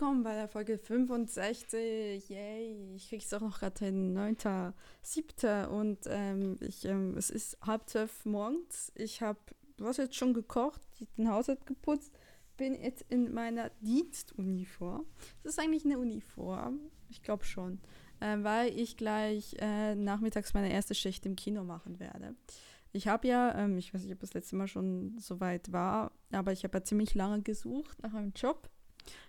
Willkommen bei der Folge 65. Yay, ich krieg's auch noch gerade hin. 9.7. Und ähm, ich, ähm, es ist halb zwölf morgens. Ich habe was jetzt schon gekocht, den Haushalt geputzt, bin jetzt in meiner Dienstuniform. Das ist eigentlich eine Uniform. Ich glaube schon. Äh, weil ich gleich äh, nachmittags meine erste Schicht im Kino machen werde. Ich habe ja, ähm, ich weiß nicht, ob das letzte Mal schon so weit war, aber ich habe ja ziemlich lange gesucht nach einem Job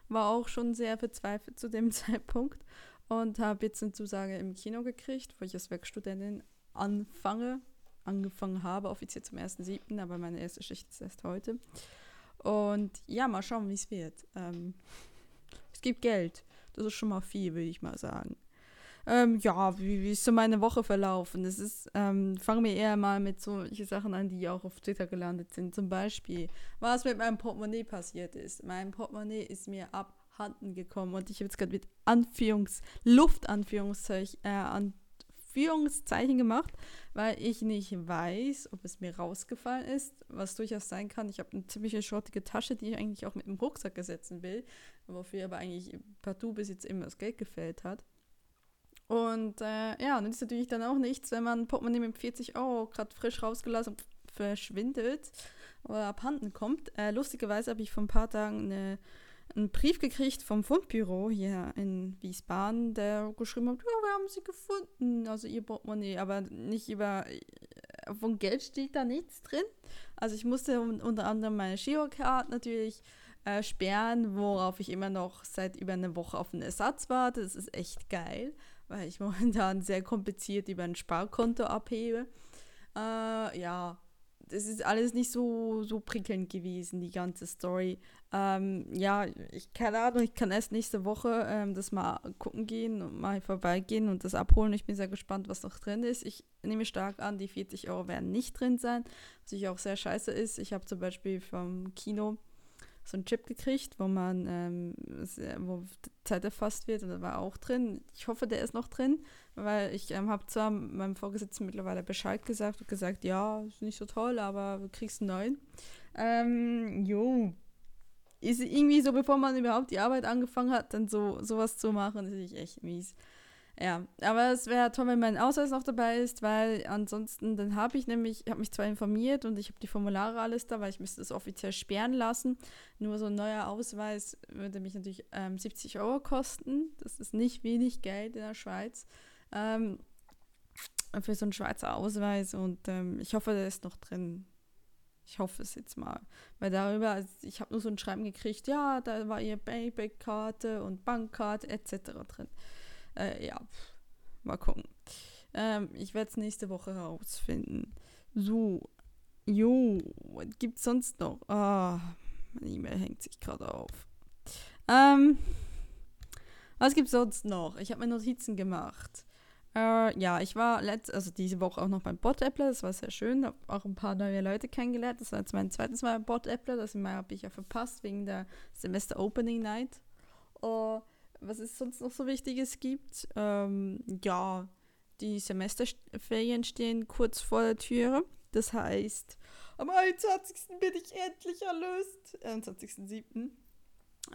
war auch schon sehr verzweifelt zu dem Zeitpunkt und habe jetzt eine Zusage im Kino gekriegt, wo ich als Werkstudentin anfange, angefangen habe, offiziell zum 1.7., aber meine erste Schicht ist erst heute. Und ja, mal schauen, wie es wird. Ähm, es gibt Geld. Das ist schon mal viel, würde ich mal sagen. Ähm, ja, wie, wie ist so meine Woche verlaufen? Das ist, ähm, fangen wir eher mal mit solchen Sachen an, die auch auf Twitter gelandet sind. Zum Beispiel, was mit meinem Portemonnaie passiert ist. Mein Portemonnaie ist mir abhanden gekommen und ich habe jetzt gerade mit Anführungs-, Luftanführungszeichen, äh, Anführungszeichen gemacht, weil ich nicht weiß, ob es mir rausgefallen ist, was durchaus sein kann. Ich habe eine ziemlich schrottige Tasche, die ich eigentlich auch mit dem Rucksack ersetzen will, wofür aber eigentlich partout bis jetzt immer das Geld gefällt hat. Und äh, ja, nützt natürlich dann auch nichts, wenn man Portemonnaie mit 40 Euro gerade frisch rausgelassen verschwindet oder abhanden kommt. Äh, lustigerweise habe ich vor ein paar Tagen eine, einen Brief gekriegt vom Fundbüro hier in Wiesbaden, der geschrieben hat, ja, wir haben sie gefunden, also ihr Portemonnaie, aber nicht über, äh, von Geld steht da nichts drin. Also ich musste unter anderem meine Girocard natürlich äh, sperren, worauf ich immer noch seit über einer Woche auf einen Ersatz warte. Das ist echt geil weil ich momentan sehr kompliziert über ein Sparkonto abhebe. Äh, ja, das ist alles nicht so, so prickelnd gewesen, die ganze Story. Ähm, ja, ich keine Ahnung, ich kann erst nächste Woche ähm, das mal gucken gehen und mal vorbeigehen und das abholen. Ich bin sehr gespannt, was noch drin ist. Ich nehme stark an, die 40 Euro werden nicht drin sein, was ich auch sehr scheiße ist. Ich habe zum Beispiel vom Kino so einen Chip gekriegt, wo man ähm, wo Zeit erfasst wird und da war auch drin. Ich hoffe, der ist noch drin, weil ich ähm, habe zwar meinem Vorgesetzten mittlerweile Bescheid gesagt und gesagt, ja, ist nicht so toll, aber du kriegst einen neuen. Ähm, jo. Ist irgendwie so, bevor man überhaupt die Arbeit angefangen hat, dann so sowas zu machen, ist echt mies. Ja, aber es wäre toll, wenn mein Ausweis noch dabei ist, weil ansonsten, dann habe ich nämlich, ich habe mich zwar informiert und ich habe die Formulare alles da, weil ich müsste es offiziell sperren lassen. Nur so ein neuer Ausweis würde mich natürlich ähm, 70 Euro kosten. Das ist nicht wenig Geld in der Schweiz. Ähm, für so einen Schweizer Ausweis und ähm, ich hoffe, der ist noch drin. Ich hoffe es jetzt mal. Weil darüber, also ich habe nur so ein Schreiben gekriegt, ja, da war ihr Payback-Karte und Bankkarte etc. drin. Äh, ja, mal gucken. Ähm, ich werde es nächste Woche herausfinden. So, jo, was gibt's sonst noch? Ah, meine E-Mail hängt sich gerade auf. Ähm, was gibt's sonst noch? Ich habe mir Notizen gemacht. Äh, ja, ich war letzt, also diese Woche auch noch beim Bot-Appler, das war sehr schön, habe auch ein paar neue Leute kennengelernt. Das war jetzt mein zweites Mal beim Bot-Appler, das habe ich ja verpasst wegen der Semester-Opening-Night. Uh, was es sonst noch so Wichtiges gibt. Ähm, ja, die Semesterferien stehen kurz vor der Tür. Das heißt, am 21. bin ich endlich erlöst. 21.07.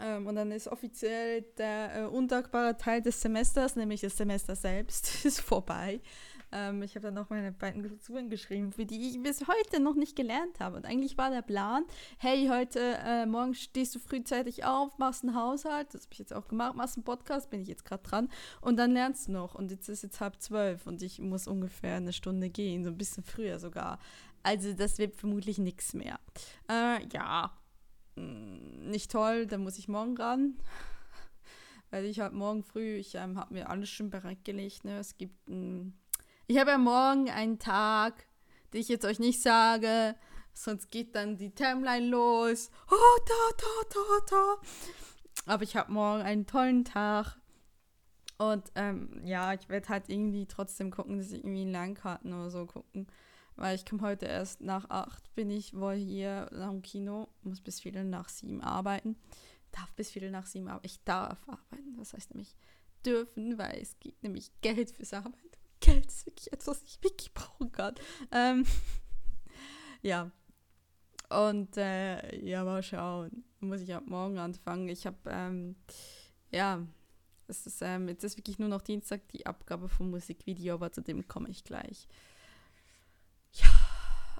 Ähm, und dann ist offiziell der äh, undankbare Teil des Semesters, nämlich das Semester selbst, ist vorbei. Ähm, ich habe dann noch meine beiden Klausuren geschrieben, für die ich bis heute noch nicht gelernt habe. Und eigentlich war der Plan, hey, heute äh, Morgen stehst du frühzeitig auf, machst einen Haushalt, das habe ich jetzt auch gemacht, machst einen Podcast, bin ich jetzt gerade dran, und dann lernst du noch. Und jetzt ist jetzt halb zwölf und ich muss ungefähr eine Stunde gehen, so ein bisschen früher sogar. Also das wird vermutlich nichts mehr. Äh, ja, hm, nicht toll, da muss ich morgen ran weil ich halt morgen früh, ich ähm, habe mir alles schon bereitgelegt. Ne? Es gibt ein ich habe ja morgen einen Tag, den ich jetzt euch nicht sage, sonst geht dann die Timeline los. Oh, da, da, da, da. Aber ich habe morgen einen tollen Tag. Und ähm, ja, ich werde halt irgendwie trotzdem gucken, dass ich irgendwie in Landkarten oder so gucken. Weil ich komme heute erst nach acht, bin ich wohl hier nach dem Kino, muss bis Viertel nach sieben arbeiten. Darf bis Viertel nach sieben arbeiten. Ich darf arbeiten. Das heißt nämlich dürfen, weil es gibt nämlich Geld fürs Arbeiten. Geld ist wirklich etwas, was ich wirklich brauchen kann. Ähm, ja. Und äh, ja, mal schauen. Muss ich ab morgen anfangen. Ich habe, ähm, ja, es ist, ähm, jetzt ist wirklich nur noch Dienstag die Abgabe vom Musikvideo, aber zu dem komme ich gleich. Ja,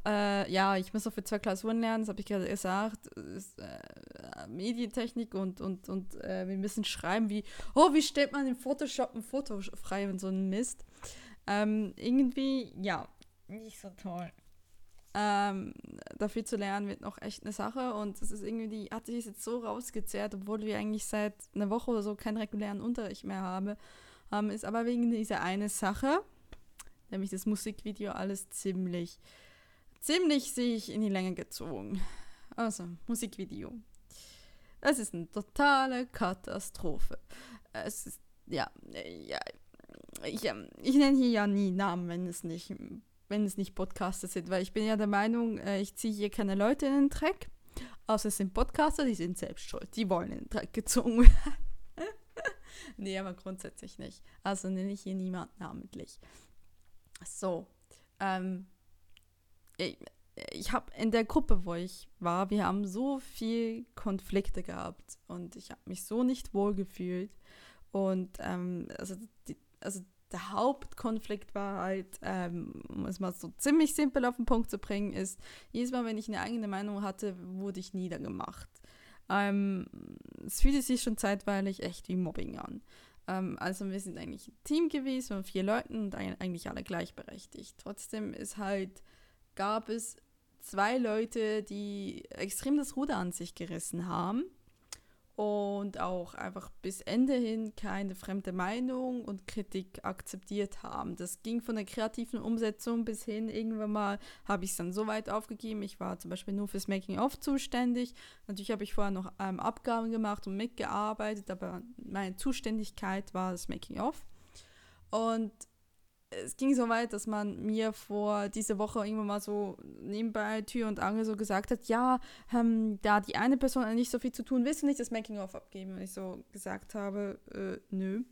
äh, ja, ich muss auch für zwei Klausuren lernen, das habe ich gerade gesagt. Ist, äh, Medientechnik und, und, und äh, wir müssen schreiben, wie, oh, wie stellt man in Photoshop ein Foto frei und so ein Mist. Ähm, irgendwie, ja, nicht so toll. Ähm, dafür zu lernen wird noch echt eine Sache und es ist irgendwie, hat sich jetzt so rausgezehrt, obwohl wir eigentlich seit einer Woche oder so keinen regulären Unterricht mehr haben, ähm, ist aber wegen dieser eine Sache, nämlich das Musikvideo, alles ziemlich, ziemlich sich in die Länge gezogen. Also, Musikvideo. Es ist eine totale Katastrophe. Es ist, ja, ja, ich, ähm, ich nenne hier ja nie Namen, wenn es nicht wenn es nicht Podcaster sind, weil ich bin ja der Meinung, äh, ich ziehe hier keine Leute in den Dreck, außer es sind Podcaster, die sind selbst schuld, die wollen in den Dreck gezogen werden. nee, aber grundsätzlich nicht. Also nenne ich hier niemanden namentlich. So, ähm, ich, ich habe in der Gruppe, wo ich war, wir haben so viel Konflikte gehabt und ich habe mich so nicht wohl gefühlt. Und ähm, also, die, also der Hauptkonflikt war halt, ähm, um es mal so ziemlich simpel auf den Punkt zu bringen, ist, jedes Mal, wenn ich eine eigene Meinung hatte, wurde ich niedergemacht. Ähm, es fühlte sich schon zeitweilig echt wie Mobbing an. Ähm, also wir sind eigentlich ein Team gewesen von vier Leuten und eigentlich alle gleichberechtigt. Trotzdem ist halt, gab es zwei Leute, die extrem das Ruder an sich gerissen haben und auch einfach bis Ende hin keine fremde Meinung und Kritik akzeptiert haben. Das ging von der kreativen Umsetzung bis hin, irgendwann mal habe ich es dann so weit aufgegeben. Ich war zum Beispiel nur fürs Making-of zuständig. Natürlich habe ich vorher noch ähm, Abgaben gemacht und mitgearbeitet, aber meine Zuständigkeit war das Making-of. Und es ging so weit, dass man mir vor dieser Woche irgendwann mal so nebenbei Tür und Angel so gesagt hat, ja, ähm, da die eine Person nicht so viel zu tun, willst du nicht das Making-of abgeben? Und ich so gesagt habe, äh, nö,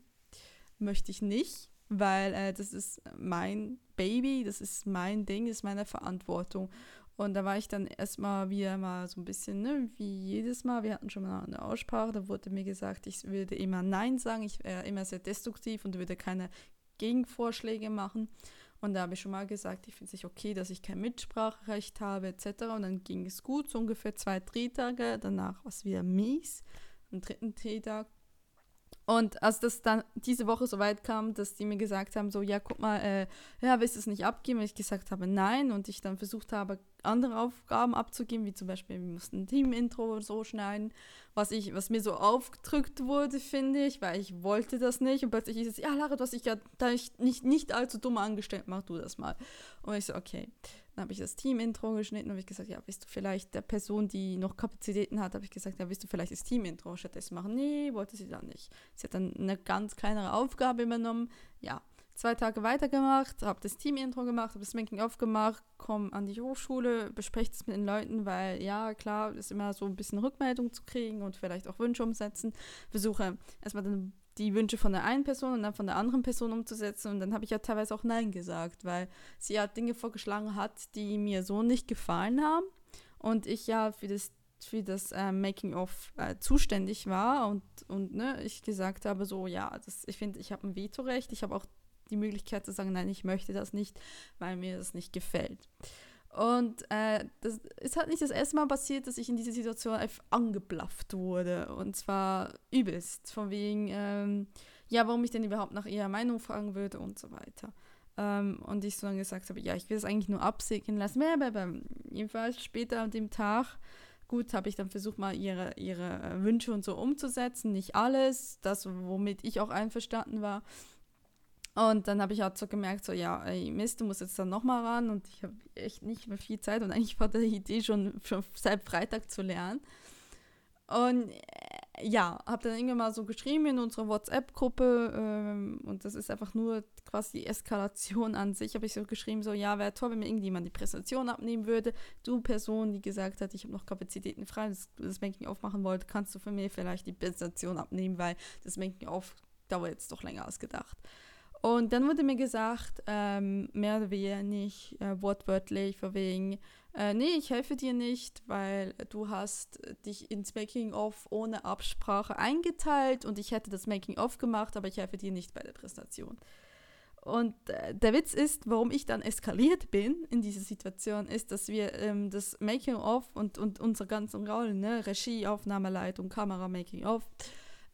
möchte ich nicht, weil äh, das ist mein Baby, das ist mein Ding, das ist meine Verantwortung. Und da war ich dann erstmal wieder mal so ein bisschen, ne, wie jedes Mal. Wir hatten schon mal eine Aussprache, da wurde mir gesagt, ich würde immer Nein sagen, ich wäre immer sehr destruktiv und würde keine Gegenvorschläge machen. Und da habe ich schon mal gesagt, ich finde es nicht okay, dass ich kein Mitspracherecht habe, etc. Und dann ging es gut, so ungefähr zwei Drehtage. Danach war es wieder mies. Am dritten Drehtag und als das dann diese Woche so weit kam, dass die mir gesagt haben, so, ja, guck mal, äh, ja, willst du es nicht abgeben? Und ich gesagt habe, nein. Und ich dann versucht habe, andere Aufgaben abzugeben, wie zum Beispiel, wir mussten ein Team-Intro so schneiden, was ich, was mir so aufgedrückt wurde, finde ich, weil ich wollte das nicht. Und plötzlich ist es, ja, Lara, du hast dich ja da nicht, nicht, allzu dumm angestellt, mach du das mal. Und ich so, okay. Dann habe ich das Team-Intro geschnitten und habe gesagt, ja, willst du vielleicht der Person, die noch Kapazitäten hat, habe ich gesagt, ja, willst du vielleicht das Team-Intro stattdessen machen? Nee, wollte sie dann nicht. Sie hat dann eine ganz kleinere Aufgabe übernommen. Ja, zwei Tage weitergemacht, habe das Team-Intro gemacht, habe das Making-of gemacht, komme an die Hochschule, bespreche das mit den Leuten, weil ja, klar, ist immer so ein bisschen Rückmeldung zu kriegen und vielleicht auch Wünsche umsetzen. Versuche erstmal dann die Wünsche von der einen Person und dann von der anderen Person umzusetzen. Und dann habe ich ja teilweise auch Nein gesagt, weil sie ja Dinge vorgeschlagen hat, die mir so nicht gefallen haben. Und ich ja für das, für das äh, Making-of äh, zuständig war und, und ne, ich gesagt habe, so, ja, das, ich finde, ich habe ein Vetorecht. Ich habe auch die Möglichkeit zu sagen, nein, ich möchte das nicht, weil mir das nicht gefällt. Und äh, das ist halt nicht das erste Mal passiert, dass ich in dieser Situation einfach angeblafft wurde. Und zwar übelst. Von wegen, ähm, ja, warum ich denn überhaupt nach ihrer Meinung fragen würde und so weiter. Ähm, und ich so dann gesagt habe, ja, ich will es eigentlich nur absegnen lassen. Aber jedenfalls später an dem Tag, gut, habe ich dann versucht, mal ihre, ihre Wünsche und so umzusetzen. Nicht alles, das, womit ich auch einverstanden war. Und dann habe ich auch so gemerkt, so, ja, ey, Mist, du musst jetzt dann nochmal ran und ich habe echt nicht mehr viel Zeit und eigentlich war die Idee schon, schon seit Freitag zu lernen. Und äh, ja, habe dann irgendwann mal so geschrieben in unserer WhatsApp-Gruppe ähm, und das ist einfach nur quasi die Eskalation an sich, habe ich so geschrieben, so, ja, wäre toll, wenn mir irgendjemand die Präsentation abnehmen würde. Du Person, die gesagt hat, ich habe noch Kapazitäten frei, das, das Banking aufmachen wollte, kannst du von mir vielleicht die Präsentation abnehmen, weil das Banking auf dauert jetzt doch länger als gedacht. Und dann wurde mir gesagt, ähm, mehr oder weniger nicht äh, wortwörtlich, von wegen, äh, nee, ich helfe dir nicht, weil du hast dich ins Making-of ohne Absprache eingeteilt und ich hätte das Making-of gemacht, aber ich helfe dir nicht bei der Präsentation. Und äh, der Witz ist, warum ich dann eskaliert bin in dieser Situation, ist, dass wir ähm, das Making-of und, und unsere ganzen Rollen, ne, Regie, Aufnahmeleitung, Kamera, Making-of,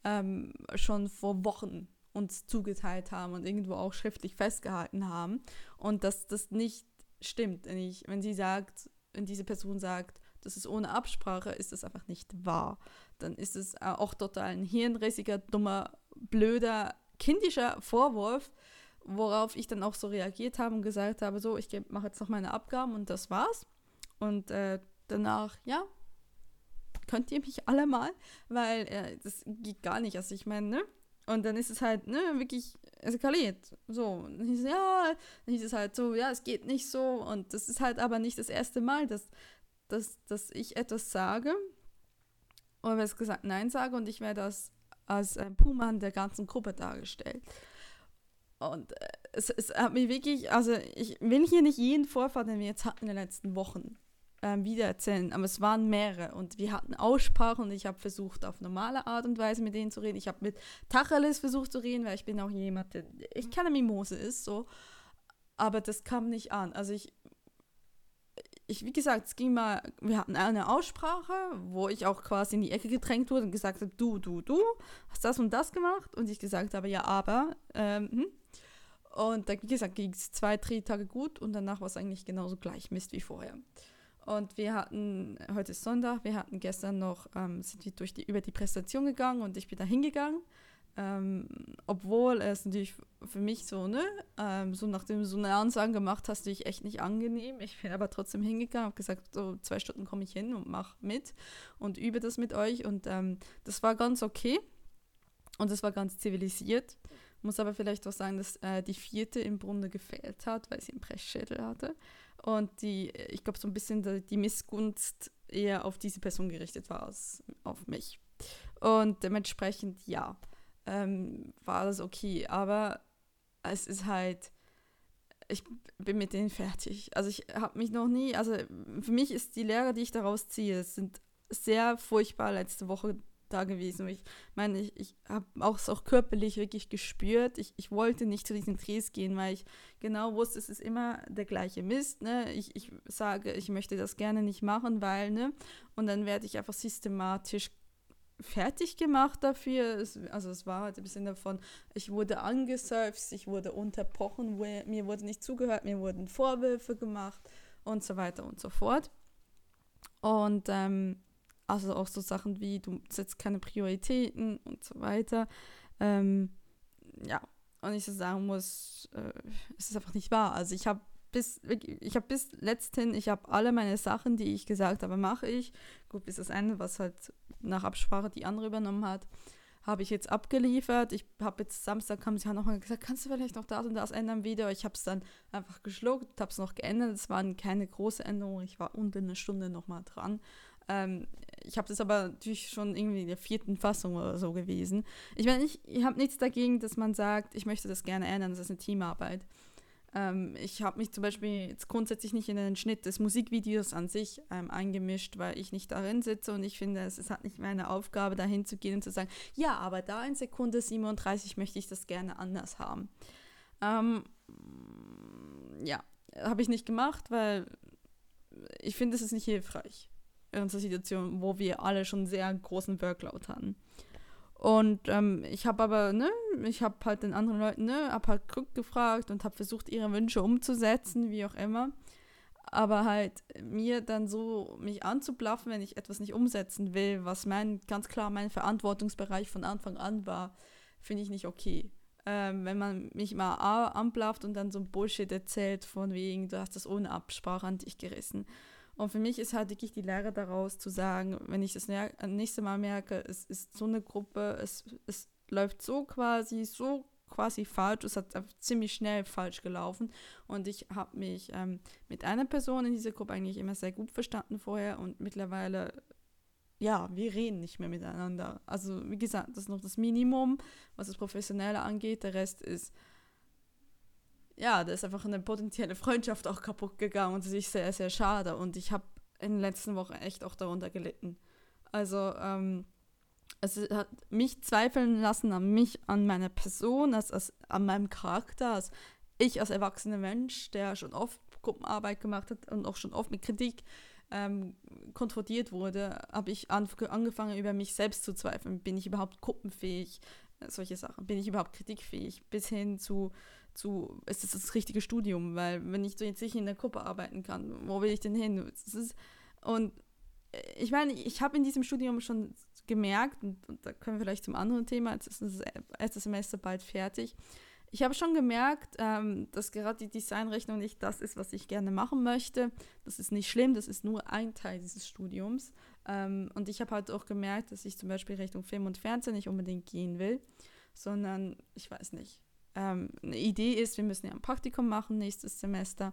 ähm, schon vor Wochen uns zugeteilt haben und irgendwo auch schriftlich festgehalten haben. Und dass das nicht stimmt. Wenn, ich, wenn sie sagt, wenn diese Person sagt, das ist ohne Absprache, ist das einfach nicht wahr. Dann ist es äh, auch total ein hirnrissiger, dummer, blöder, kindischer Vorwurf, worauf ich dann auch so reagiert habe und gesagt habe, so, ich mache jetzt noch meine Abgaben und das war's. Und äh, danach, ja, könnt ihr mich alle mal, weil äh, das geht gar nicht. Also ich meine, ne? Und dann ist es halt, ne, wirklich eskaliert. So, und dann hieß es, ja, dann hieß es halt so, ja, es geht nicht so. Und das ist halt aber nicht das erste Mal, dass, dass, dass ich etwas sage oder es gesagt Nein sage und ich werde das als ein Puma der ganzen Gruppe dargestellt. Und äh, es, es hat mich wirklich, also ich will hier nicht jeden Vorfall, den wir jetzt hatten in den letzten Wochen, ähm, wiedererzählen, aber es waren mehrere und wir hatten Aussprachen und ich habe versucht, auf normale Art und Weise mit denen zu reden. Ich habe mit Tacheles versucht zu reden, weil ich bin auch jemand, der, ich keine Mimose ist, so, aber das kam nicht an. Also ich, ich, wie gesagt, es ging mal, wir hatten eine Aussprache, wo ich auch quasi in die Ecke gedrängt wurde und gesagt habe, du, du, du, hast das und das gemacht und ich gesagt habe, ja, aber, ähm, hm. Und da, wie gesagt, ging es zwei Drehtage gut und danach war es eigentlich genauso gleich Mist wie vorher. Und wir hatten, heute ist Sonntag, wir hatten gestern noch, ähm, sind wir durch die, über die Präsentation gegangen und ich bin da hingegangen. Ähm, obwohl es natürlich für mich so, ne, ähm, so nachdem du so eine Ansage gemacht hast, die ich echt nicht angenehm. Ich bin aber trotzdem hingegangen, habe gesagt, so zwei Stunden komme ich hin und mache mit und übe das mit euch. Und ähm, das war ganz okay und das war ganz zivilisiert. Muss aber vielleicht auch sagen, dass äh, die vierte im Grunde gefehlt hat, weil sie einen Pressschädel hatte. Und die, ich glaube, so ein bisschen die, Missgunst eher auf diese Person gerichtet war als auf mich. Und dementsprechend, ja, ähm, war das okay. Aber es ist halt, ich bin mit denen fertig. Also ich habe mich noch nie, also für mich ist die Lehre, die ich daraus ziehe, sind sehr furchtbar letzte Woche da gewesen. Ich meine, ich, ich habe auch auch körperlich wirklich gespürt. Ich, ich wollte nicht zu diesen Drehs gehen, weil ich genau wusste, es ist immer der gleiche Mist. Ne? Ich, ich sage, ich möchte das gerne nicht machen, weil, ne? Und dann werde ich einfach systematisch fertig gemacht dafür. Es, also es war halt ein bisschen davon, ich wurde angesurft, ich wurde unterbrochen, mir wurde nicht zugehört, mir wurden Vorwürfe gemacht und so weiter und so fort. Und ähm, also auch so Sachen wie, du setzt keine Prioritäten und so weiter. Ähm, ja, und ich so sagen muss, äh, es ist einfach nicht wahr. Also ich habe bis, ich habe bis letzthin, ich habe alle meine Sachen, die ich gesagt habe, mache ich. Gut, bis das eine, was halt nach Absprache die andere übernommen hat, habe ich jetzt abgeliefert. Ich habe jetzt Samstag, haben sie ja nochmal gesagt, kannst du vielleicht noch das und das ändern wieder? Ich habe es dann einfach geschluckt, habe es noch geändert. Es waren keine große Änderungen. Ich war unter einer Stunde nochmal dran. Ähm, ich habe das aber natürlich schon irgendwie in der vierten Fassung oder so gewesen. Ich meine, ich, ich habe nichts dagegen, dass man sagt, ich möchte das gerne ändern, das ist eine Teamarbeit. Ähm, ich habe mich zum Beispiel jetzt grundsätzlich nicht in den Schnitt des Musikvideos an sich ähm, eingemischt, weil ich nicht darin sitze und ich finde, es ist halt nicht meine Aufgabe, dahin zu gehen und zu sagen, ja, aber da in Sekunde 37 möchte ich das gerne anders haben. Ähm, ja, habe ich nicht gemacht, weil ich finde, es ist nicht hilfreich in unserer Situation, wo wir alle schon sehr großen Workload hatten. Und ähm, ich habe aber, ne, ich habe halt den anderen Leuten, ne, hab halt Glück gefragt und habe versucht, ihre Wünsche umzusetzen, wie auch immer. Aber halt mir dann so mich anzublaffen, wenn ich etwas nicht umsetzen will, was mein, ganz klar mein Verantwortungsbereich von Anfang an war, finde ich nicht okay. Ähm, wenn man mich mal anblafft und dann so Bullshit erzählt, von wegen, du hast das ohne Absprache an dich gerissen. Und für mich ist halt wirklich die Lehre daraus zu sagen, wenn ich das nächste Mal merke, es ist so eine Gruppe, es, es läuft so quasi, so quasi falsch, es hat ziemlich schnell falsch gelaufen und ich habe mich ähm, mit einer Person in dieser Gruppe eigentlich immer sehr gut verstanden vorher und mittlerweile, ja, wir reden nicht mehr miteinander. Also wie gesagt, das ist noch das Minimum, was das Professionelle angeht, der Rest ist ja, da ist einfach eine potenzielle Freundschaft auch kaputt gegangen und das ist sehr, sehr schade. Und ich habe in den letzten Wochen echt auch darunter gelitten. Also, ähm, es hat mich zweifeln lassen an mich, an meiner Person, als, als, an meinem Charakter, als ich als erwachsener Mensch, der schon oft Gruppenarbeit gemacht hat und auch schon oft mit Kritik ähm, konfrontiert wurde, habe ich an, angefangen, über mich selbst zu zweifeln. Bin ich überhaupt gruppenfähig? Solche Sachen. Bin ich überhaupt kritikfähig? Bis hin zu, zu ist das das richtige Studium? Weil wenn ich jetzt nicht in der Gruppe arbeiten kann, wo will ich denn hin? Ist, und ich meine, ich habe in diesem Studium schon gemerkt, und, und, da können wir vielleicht zum anderen Thema, jetzt ist das erste Semester bald fertig, ich habe schon gemerkt, ähm, dass gerade die Designrechnung nicht das ist, was ich gerne machen möchte. Das ist nicht schlimm, das ist nur ein Teil dieses Studiums. Ähm, und ich habe halt auch gemerkt, dass ich zum Beispiel Richtung Film und Fernsehen nicht unbedingt gehen will, sondern ich weiß nicht. Ähm, eine Idee ist, wir müssen ja ein Praktikum machen nächstes Semester,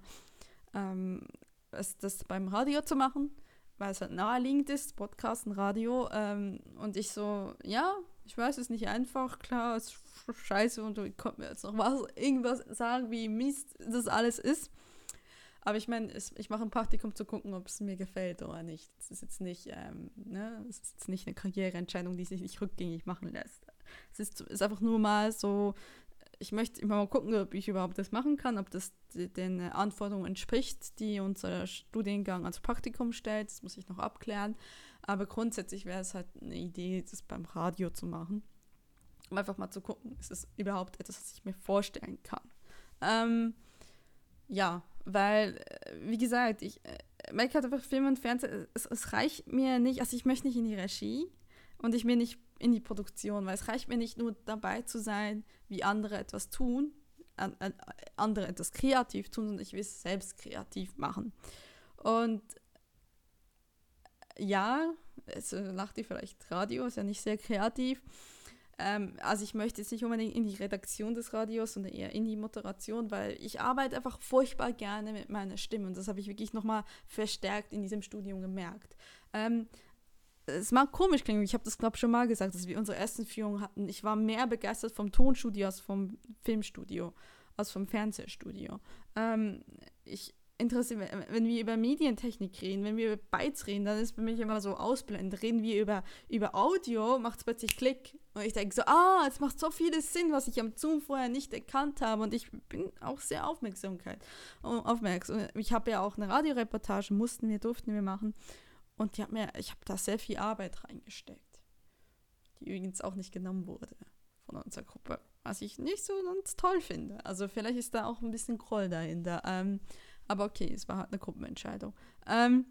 ähm, das beim Radio zu machen weil es halt naheliegend ist, Podcast und Radio. Ähm, und ich so, ja, ich weiß, es ist nicht einfach, klar, es ist scheiße und du konntest mir jetzt noch was, irgendwas sagen, wie Mist das alles ist. Aber ich meine, ich mache ein Praktikum zu gucken, ob es mir gefällt oder nicht. Es ist jetzt nicht, ähm, ne, es ist jetzt nicht eine Karriereentscheidung, die sich nicht rückgängig machen lässt. Es ist, ist einfach nur mal so ich möchte immer mal gucken, ob ich überhaupt das machen kann, ob das den Anforderungen entspricht, die unser Studiengang als Praktikum stellt. Das muss ich noch abklären. Aber grundsätzlich wäre es halt eine Idee, das beim Radio zu machen. Um einfach mal zu gucken, ist es überhaupt etwas, was ich mir vorstellen kann. Ähm, ja, weil, äh, wie gesagt, ich äh, merke halt einfach Film und Fernsehen, es, es reicht mir nicht, also ich möchte nicht in die Regie und ich mir nicht in die Produktion, weil es reicht mir nicht nur dabei zu sein, wie andere etwas tun, an, an, andere etwas kreativ tun, sondern ich will es selbst kreativ machen. Und ja, es lacht ihr vielleicht Radio, ist ja nicht sehr kreativ. Ähm, also ich möchte jetzt nicht unbedingt in die Redaktion des Radios, sondern eher in die Moderation, weil ich arbeite einfach furchtbar gerne mit meiner Stimme und das habe ich wirklich nochmal verstärkt in diesem Studium gemerkt. Ähm, es mag komisch klingen, ich habe das, glaube ich, schon mal gesagt, dass wir unsere ersten Führungen hatten. Ich war mehr begeistert vom Tonstudio als vom Filmstudio, als vom Fernsehstudio. Ähm, ich interessiere, wenn wir über Medientechnik reden, wenn wir über Bytes reden, dann ist für mich immer so ausblendend. Reden wir über, über Audio, macht es plötzlich Klick. Und ich denke so, ah, es macht so vieles Sinn, was ich am Zoom vorher nicht erkannt habe. Und ich bin auch sehr Aufmerksamkeit, aufmerksam. Ich habe ja auch eine Radioreportage, mussten wir, durften wir machen. Und die hat mir, ich habe da sehr viel Arbeit reingesteckt, die übrigens auch nicht genommen wurde von unserer Gruppe, was ich nicht so ganz toll finde. Also vielleicht ist da auch ein bisschen Groll dahinter. Ähm, aber okay, es war halt eine Gruppenentscheidung. Ähm,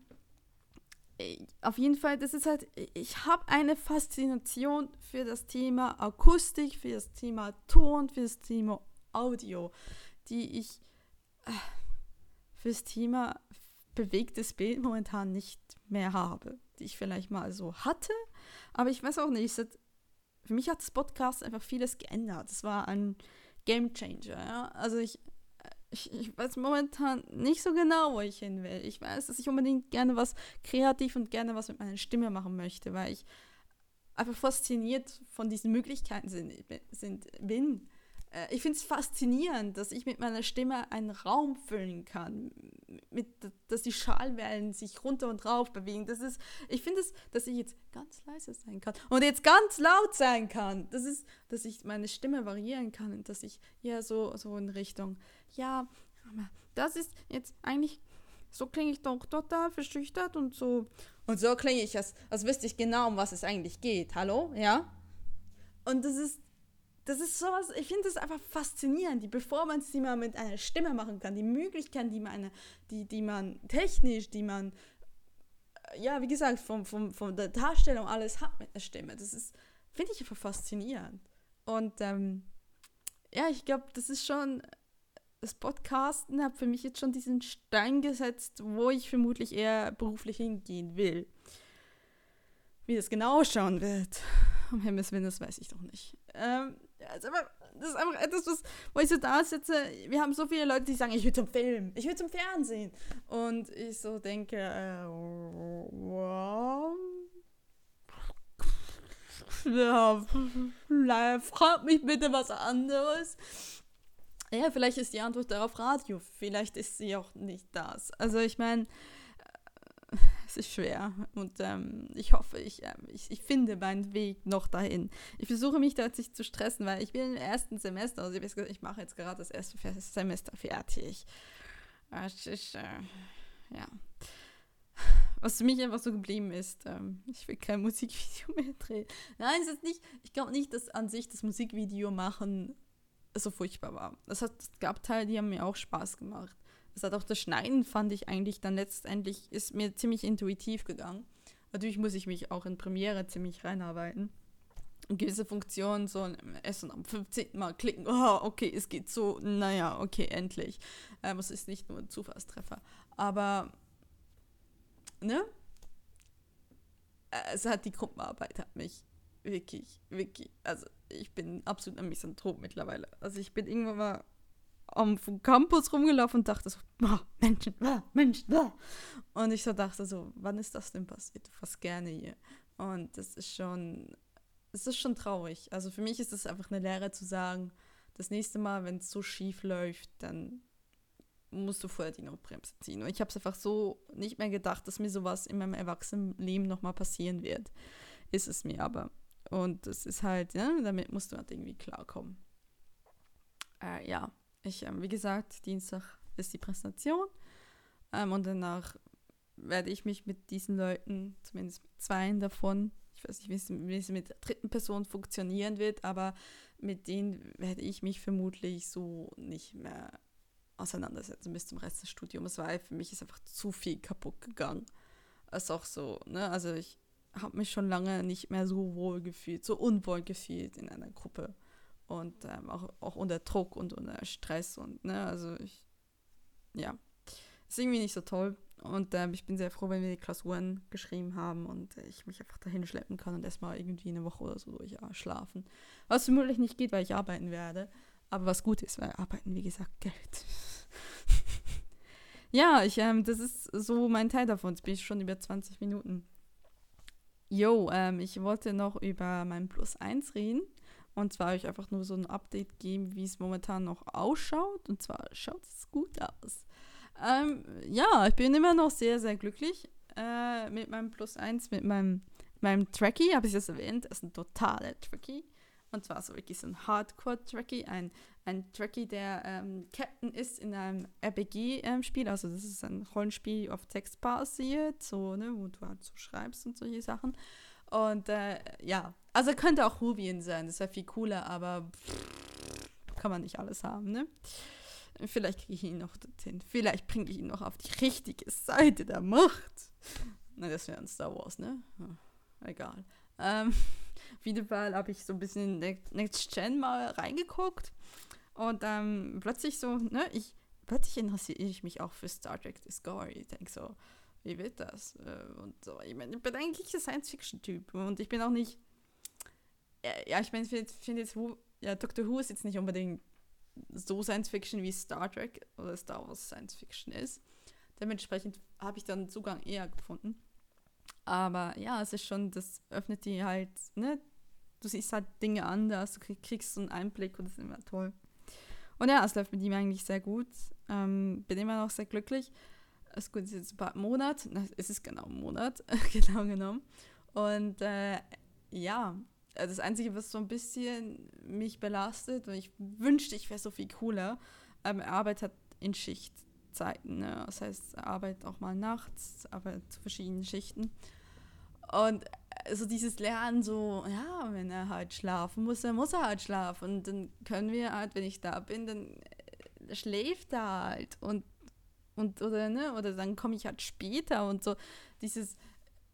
auf jeden Fall, das ist halt, ich habe eine Faszination für das Thema Akustik, für das Thema Ton, für das Thema Audio, die ich äh, fürs Thema bewegtes Bild momentan nicht mehr habe, die ich vielleicht mal so hatte. Aber ich weiß auch nicht, für mich hat das Podcast einfach vieles geändert. Es war ein Game Changer. Ja? Also ich, ich, ich, weiß momentan nicht so genau, wo ich hin will. Ich weiß, dass ich unbedingt gerne was kreativ und gerne was mit meiner Stimme machen möchte, weil ich einfach fasziniert von diesen Möglichkeiten sind, sind bin. Äh, ich finde es faszinierend, dass ich mit meiner Stimme einen Raum füllen kann, mit, dass die Schallwellen sich runter und rauf bewegen. Das ist, ich finde es, dass ich jetzt ganz leise sein kann und jetzt ganz laut sein kann. Das ist, dass ich meine Stimme variieren kann und dass ich ja so, so in Richtung, ja, das ist jetzt eigentlich, so klinge ich doch total verschüchtert und so. Und so klinge ich, als, als wüsste ich genau, um was es eigentlich geht. Hallo? Ja? Und das ist das ist sowas, ich finde das einfach faszinierend, die Performance, die man mit einer Stimme machen kann, die Möglichkeiten, die man, eine, die, die man technisch, die man, äh, ja, wie gesagt, von, von, von der Darstellung alles hat mit der Stimme. Das ist, finde ich einfach faszinierend. Und ähm, ja, ich glaube, das ist schon, das Podcasten hat für mich jetzt schon diesen Stein gesetzt, wo ich vermutlich eher beruflich hingehen will. Wie das genau ausschauen wird, um Himmels Willen, das weiß ich doch nicht. Ähm, das ist, einfach, etwas, was, wo ich so da sitze. Wir haben so viele Leute, die sagen, ich will zum Film, ich will zum Fernsehen. Und ich so denke, äh, wow. Ja, frag mich bitte was anderes. Ja, vielleicht ist die Antwort darauf Radio, vielleicht ist sie auch nicht das. Also ich meine, äh, es ist schwer und ähm, ich hoffe, ich, äh, ich, ich, finde meinen Weg noch dahin. Ich versuche mich da jetzt nicht zu stressen, weil ich bin im ersten Semester, also ich, ich mache jetzt gerade das erste Semester fertig. Es ist, äh, ja. Was für mich einfach so geblieben ist, ähm, ich will kein Musikvideo mehr drehen. Nein, es ist nicht, ich glaube nicht, dass an sich das Musikvideo machen so furchtbar war. Es, hat, es gab Teile, die haben mir auch Spaß gemacht. Es hat auch das Schneiden, fand ich eigentlich dann letztendlich, ist mir ziemlich intuitiv gegangen. Natürlich muss ich mich auch in Premiere ziemlich reinarbeiten. Und gewisse Funktionen, so Essen am 15. Mal klicken, oh, okay, es geht so, naja, okay, endlich. Ähm, es ist nicht nur ein Zufallstreffer. Aber, ne? Äh, es hat die Gruppenarbeit, hat mich wirklich, wirklich, also ich bin absolut ein Misanthrop mittlerweile. Also ich bin irgendwann mal am Campus rumgelaufen und dachte so, oh, Menschen, oh, Menschen, oh. Und ich so dachte so, wann ist das denn passiert? Fast gerne hier. Und das ist schon, es ist schon traurig. Also für mich ist es einfach eine Lehre zu sagen, das nächste Mal, wenn es so schief läuft, dann musst du vorher die Notbremse ziehen. Und ich habe es einfach so nicht mehr gedacht, dass mir sowas in meinem Erwachsenenleben nochmal passieren wird. Ist es mir aber. Und das ist halt, ja, damit musst du halt irgendwie klarkommen. Äh, ja, ich, ähm, wie gesagt, Dienstag ist die Präsentation. Ähm, und danach werde ich mich mit diesen Leuten, zumindest mit zweien davon, ich weiß nicht, wie es, mit der dritten Person funktionieren wird, aber mit denen werde ich mich vermutlich so nicht mehr auseinandersetzen bis zum Rest des Studiums. War für mich ist einfach zu viel kaputt gegangen. Ist auch so, ne? Also ich habe mich schon lange nicht mehr so wohl gefühlt, so unwohl gefühlt in einer Gruppe. Und ähm, auch, auch unter Druck und unter Stress und, ne, also ich, ja, ist irgendwie nicht so toll. Und ähm, ich bin sehr froh, wenn wir die Klausuren geschrieben haben und ich mich einfach dahin schleppen kann und erstmal irgendwie eine Woche oder so durchschlafen. Was vermutlich nicht geht, weil ich arbeiten werde. Aber was gut ist, weil arbeiten, wie gesagt, Geld. ja, ich, ähm, das ist so mein Teil davon. Jetzt bin ich schon über 20 Minuten. Jo, ähm, ich wollte noch über mein Plus 1 reden. Und zwar euch einfach nur so ein Update geben, wie es momentan noch ausschaut. Und zwar schaut es gut aus. Ähm, ja, ich bin immer noch sehr, sehr glücklich äh, mit meinem Plus 1, mit meinem, meinem Tracky, habe ich das erwähnt. Das ist ein totaler Tracky. Und zwar so wirklich so ein Hardcore-Tracky, ein, ein Tracky, der ähm, Captain ist in einem RPG-Spiel. Ähm, also das ist ein Rollenspiel auf Text basiert, so, ne, wo du halt so schreibst und solche Sachen. Und äh, ja, also könnte auch Rubien sein, das wäre viel cooler, aber pff, kann man nicht alles haben, ne? Vielleicht kriege ich ihn noch dorthin. Vielleicht bringe ich ihn noch auf die richtige Seite der Macht. Na, das wäre ein Star Wars, ne? Hm, egal. Ähm, auf jeden Fall habe ich so ein bisschen in Next Gen mal reingeguckt und ähm, plötzlich so, ne, ich, plötzlich interessiere ich mich auch für Star Trek Discovery. Ich denke so, wie wird das? Äh, und so, ich meine, ich bin eigentlich ein Science-Fiction-Typ und ich bin auch nicht, ja, ich meine, ich finde find jetzt, ja, Doctor Who ist jetzt nicht unbedingt so Science-Fiction wie Star Trek oder Star Wars Science-Fiction ist. Dementsprechend habe ich dann Zugang eher gefunden. Aber ja, es ist schon, das öffnet die halt, ne? Du siehst halt Dinge anders, du kriegst so einen Einblick und das ist immer toll. Und ja, es läuft mit ihm eigentlich sehr gut. Ähm, bin immer noch sehr glücklich. Es ist jetzt ein paar Monate, es ist genau ein Monat, genau genommen. Und äh, ja, das Einzige, was so ein bisschen mich belastet, und ich wünschte, ich wäre so viel cooler, ähm, er arbeitet in Schichtzeiten. Ne? Das heißt, arbeitet auch mal nachts, aber zu verschiedenen Schichten. Und also dieses Lernen so, ja, wenn er halt schlafen muss, dann muss er halt schlafen. Und dann können wir halt, wenn ich da bin, dann äh, schläft er halt. Und, und oder, ne, oder dann komme ich halt später und so. Dieses,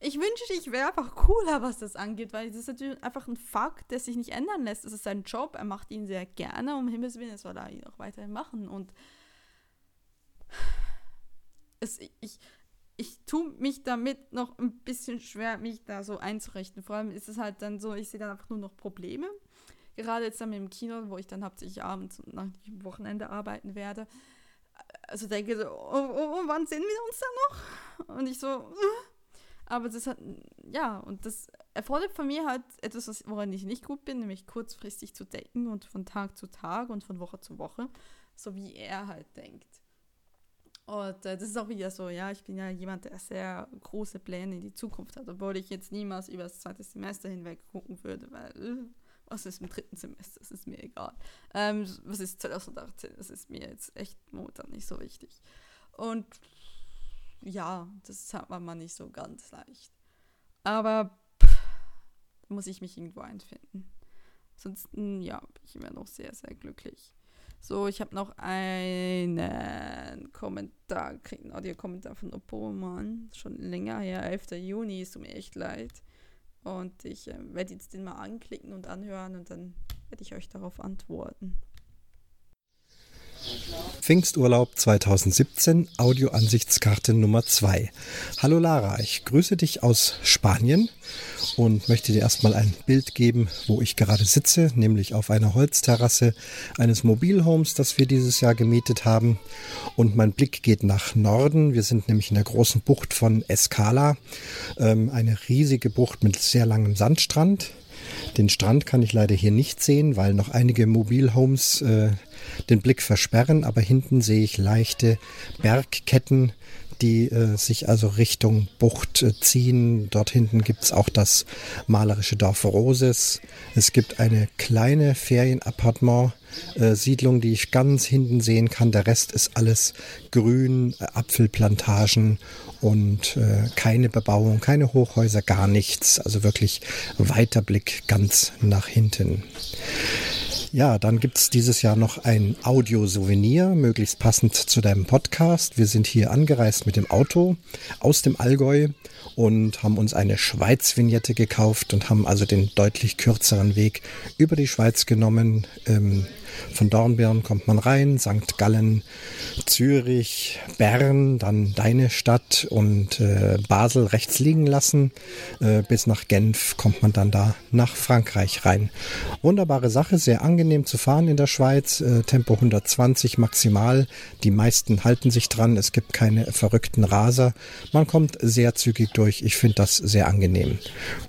ich wünschte, ich wäre einfach cooler, was das angeht, weil das ist natürlich einfach ein Fakt, der sich nicht ändern lässt. Das ist sein Job, er macht ihn sehr gerne, um Himmels Willen, soll er auch weiterhin machen. Und es, ich, ich tue mich damit noch ein bisschen schwer, mich da so einzurichten. Vor allem ist es halt dann so, ich sehe dann einfach nur noch Probleme. Gerade jetzt dann mit dem Kino, wo ich dann hauptsächlich abends und nach dem Wochenende arbeiten werde. Also denke so, oh, oh, oh, wann sehen wir uns da noch? Und ich so, äh. aber das hat, ja, und das erfordert von mir halt etwas, woran ich nicht gut bin, nämlich kurzfristig zu denken und von Tag zu Tag und von Woche zu Woche, so wie er halt denkt. Und äh, das ist auch wieder so, ja, ich bin ja jemand, der sehr große Pläne in die Zukunft hat, obwohl ich jetzt niemals über das zweite Semester hinweg gucken würde, weil äh, was ist im dritten Semester, das ist mir egal. Ähm, was ist 2018, das ist mir jetzt echt momentan nicht so wichtig. Und ja, das hat man mal nicht so ganz leicht. Aber pff, muss ich mich irgendwo einfinden. Ansonsten, ja, bin ich immer noch sehr, sehr glücklich. So, ich habe noch einen Kommentar, kriegt einen Audiokommentar von Opoman, schon länger her, 11. Juni, ist mir echt leid. Und ich äh, werde jetzt den mal anklicken und anhören und dann werde ich euch darauf antworten. Pfingsturlaub 2017, Audioansichtskarte Nummer 2. Hallo Lara, ich grüße dich aus Spanien und möchte dir erstmal ein Bild geben, wo ich gerade sitze, nämlich auf einer Holzterrasse eines Mobilhomes, das wir dieses Jahr gemietet haben. Und mein Blick geht nach Norden. Wir sind nämlich in der großen Bucht von Escala, ähm, eine riesige Bucht mit sehr langem Sandstrand. Den Strand kann ich leider hier nicht sehen, weil noch einige Mobilhomes äh, den Blick versperren, aber hinten sehe ich leichte Bergketten, die äh, sich also Richtung Bucht äh, ziehen. Dort hinten gibt es auch das malerische Dorf Roses. Es gibt eine kleine Ferienappartement-Siedlung, die ich ganz hinten sehen kann. Der Rest ist alles grün, äh, Apfelplantagen und äh, keine Bebauung, keine Hochhäuser, gar nichts. Also wirklich weiter Blick ganz nach hinten. Ja, dann gibt es dieses Jahr noch ein Audio-Souvenir, möglichst passend zu deinem Podcast. Wir sind hier angereist mit dem Auto aus dem Allgäu und haben uns eine Schweiz-Vignette gekauft und haben also den deutlich kürzeren Weg über die Schweiz genommen. Ähm, von Dornbirn kommt man rein, St. Gallen, Zürich, Bern, dann deine Stadt und äh, Basel rechts liegen lassen. Äh, bis nach Genf kommt man dann da nach Frankreich rein. Wunderbare Sache, sehr angenehm zu fahren in der Schweiz. Äh, Tempo 120 maximal. Die meisten halten sich dran. Es gibt keine verrückten Raser. Man kommt sehr zügig durch. Ich finde das sehr angenehm.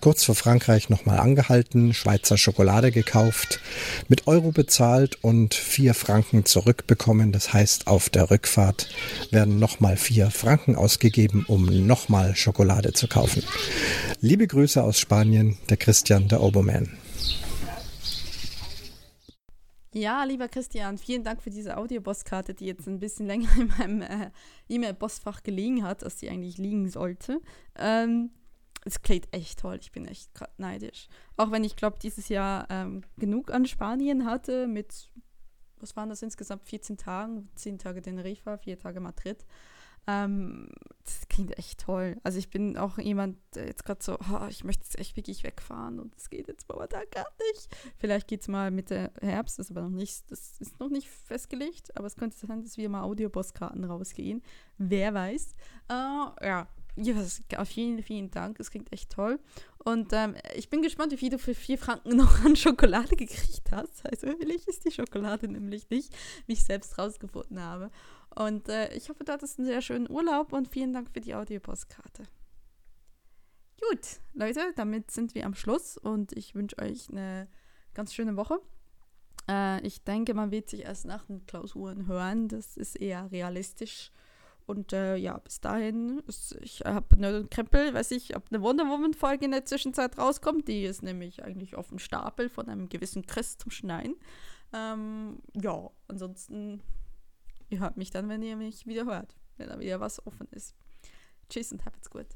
Kurz vor Frankreich nochmal angehalten, Schweizer Schokolade gekauft, mit Euro bezahlt und vier Franken zurückbekommen. Das heißt, auf der Rückfahrt werden nochmal vier Franken ausgegeben, um nochmal Schokolade zu kaufen. Liebe Grüße aus Spanien, der Christian, der Oberman. Ja, lieber Christian, vielen Dank für diese Audiobosskarte, die jetzt ein bisschen länger in meinem äh, E-Mail-Postfach gelegen hat, als sie eigentlich liegen sollte. Ähm, es klingt echt toll. Ich bin echt gerade neidisch. Auch wenn ich glaube, dieses Jahr ähm, genug an Spanien hatte mit, was waren das insgesamt, 14 Tagen, 10 Tage Teneriffa, 4 Tage Madrid. Ähm, das klingt echt toll. Also ich bin auch jemand, der jetzt gerade so, oh, ich möchte jetzt echt wirklich wegfahren und es geht jetzt momentan gar nicht. Vielleicht geht es mal Mitte Herbst, das ist aber noch nicht, das ist noch nicht festgelegt, aber es könnte sein, dass wir mal Audiopostkarten rausgehen. Wer weiß. Äh, ja, ja, auf vielen, vielen Dank. Es klingt echt toll. Und ähm, ich bin gespannt, wie viel du für vier Franken noch an Schokolade gekriegt hast. Also billig ist die Schokolade nämlich nicht, wie ich selbst rausgefunden habe. Und äh, ich hoffe, du hattest einen sehr schönen Urlaub und vielen Dank für die Audiopostkarte. Gut, Leute, damit sind wir am Schluss und ich wünsche euch eine ganz schöne Woche. Äh, ich denke, man wird sich erst nach den Klausuren hören. Das ist eher realistisch. Und äh, ja, bis dahin, ich habe eine Krempel, weiß ich, ob eine Wonder Woman-Folge in der Zwischenzeit rauskommt. Die ist nämlich eigentlich auf dem Stapel von einem gewissen Chris zum Schneiden. Ähm, ja, ansonsten, ihr hört mich dann, wenn ihr mich wieder hört, wenn da wieder was offen ist. Tschüss und habt's gut.